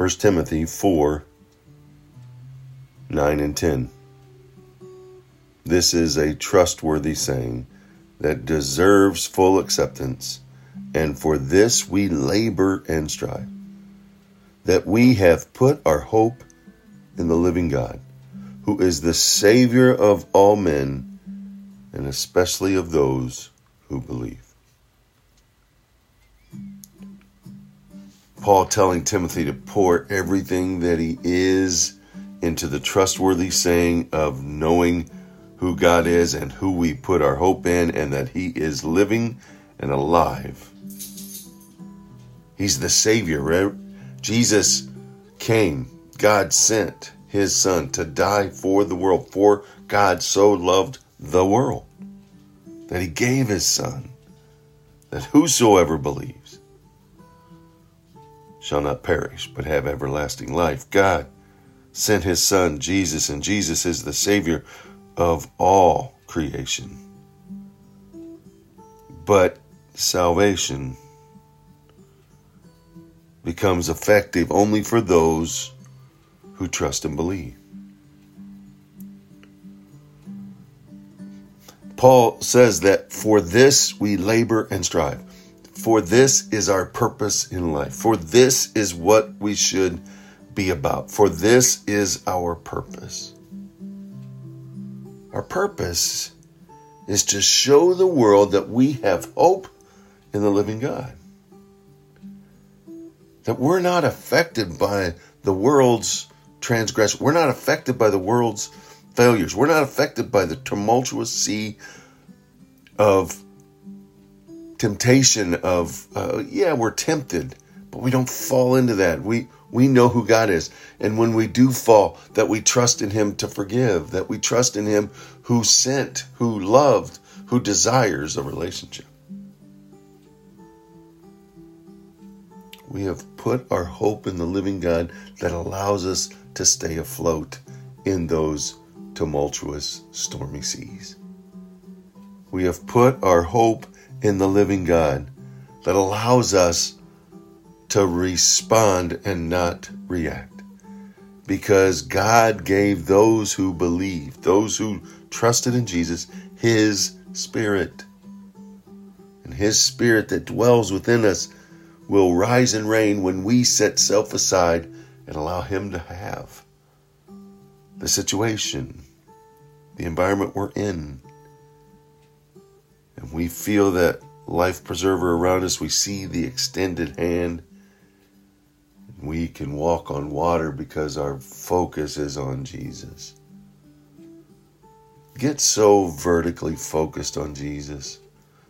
1 Timothy 4 9 and 10. This is a trustworthy saying that deserves full acceptance, and for this we labor and strive, that we have put our hope in the living God, who is the Savior of all men, and especially of those who believe. Paul telling Timothy to pour everything that he is into the trustworthy saying of knowing who God is and who we put our hope in, and that He is living and alive. He's the Savior. Right? Jesus came, God sent His Son to die for the world, for God so loved the world that He gave His Son, that whosoever believes shall not perish, but have everlasting life. God sent his son Jesus, and Jesus is the Savior of all creation. But salvation becomes effective only for those who trust and believe. Paul says that for this we labor and strive. For this is our purpose in life. For this is what we should be about. For this is our purpose. Our purpose is to show the world that we have hope in the living God. That we're not affected by the world's transgression. We're not affected by the world's failures. We're not affected by the tumultuous sea of temptation of uh, yeah we're tempted but we don't fall into that we we know who God is. And when we do fall, that we trust in Him to forgive, that we trust in Him who sent, who loved, who desires a relationship. We have put our hope in the living God that allows us to stay afloat in those tumultuous, stormy seas. We have put our hope in the living God that allows us to respond and not react. Because God gave those who believe, those who trusted in Jesus, His Spirit. And His Spirit that dwells within us will rise and reign when we set self aside and allow Him to have the situation, the environment we're in. And we feel that life preserver around us, we see the extended hand we can walk on water because our focus is on Jesus. Get so vertically focused on Jesus.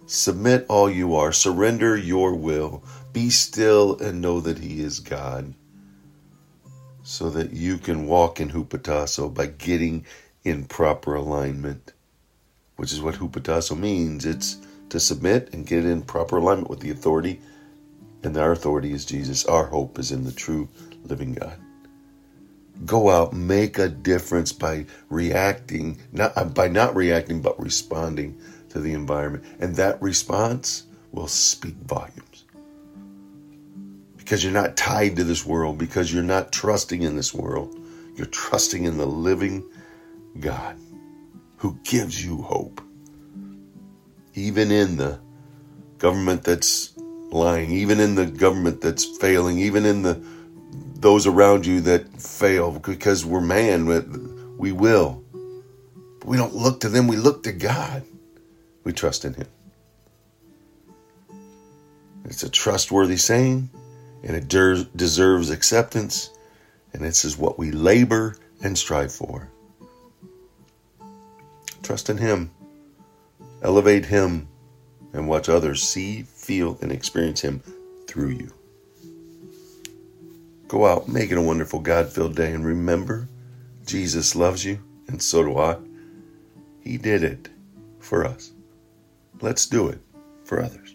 Submit all you are, surrender your will, be still and know that He is God, so that you can walk in hupotasso by getting in proper alignment, which is what hupotasso means. It's to submit and get in proper alignment with the authority and our authority is Jesus. Our hope is in the true living God. Go out, make a difference by reacting, not uh, by not reacting, but responding to the environment. And that response will speak volumes. Because you're not tied to this world, because you're not trusting in this world. You're trusting in the living God who gives you hope. Even in the government that's lying, even in the government that's failing, even in the those around you that fail, because we're man, we will. But we don't look to them, we look to God. We trust in Him. It's a trustworthy saying, and it der- deserves acceptance, and this is what we labor and strive for. Trust in Him, elevate Him, and watch others see, feel, and experience Him through you. Go out, make it a wonderful God filled day, and remember, Jesus loves you, and so do I. He did it for us. Let's do it for others.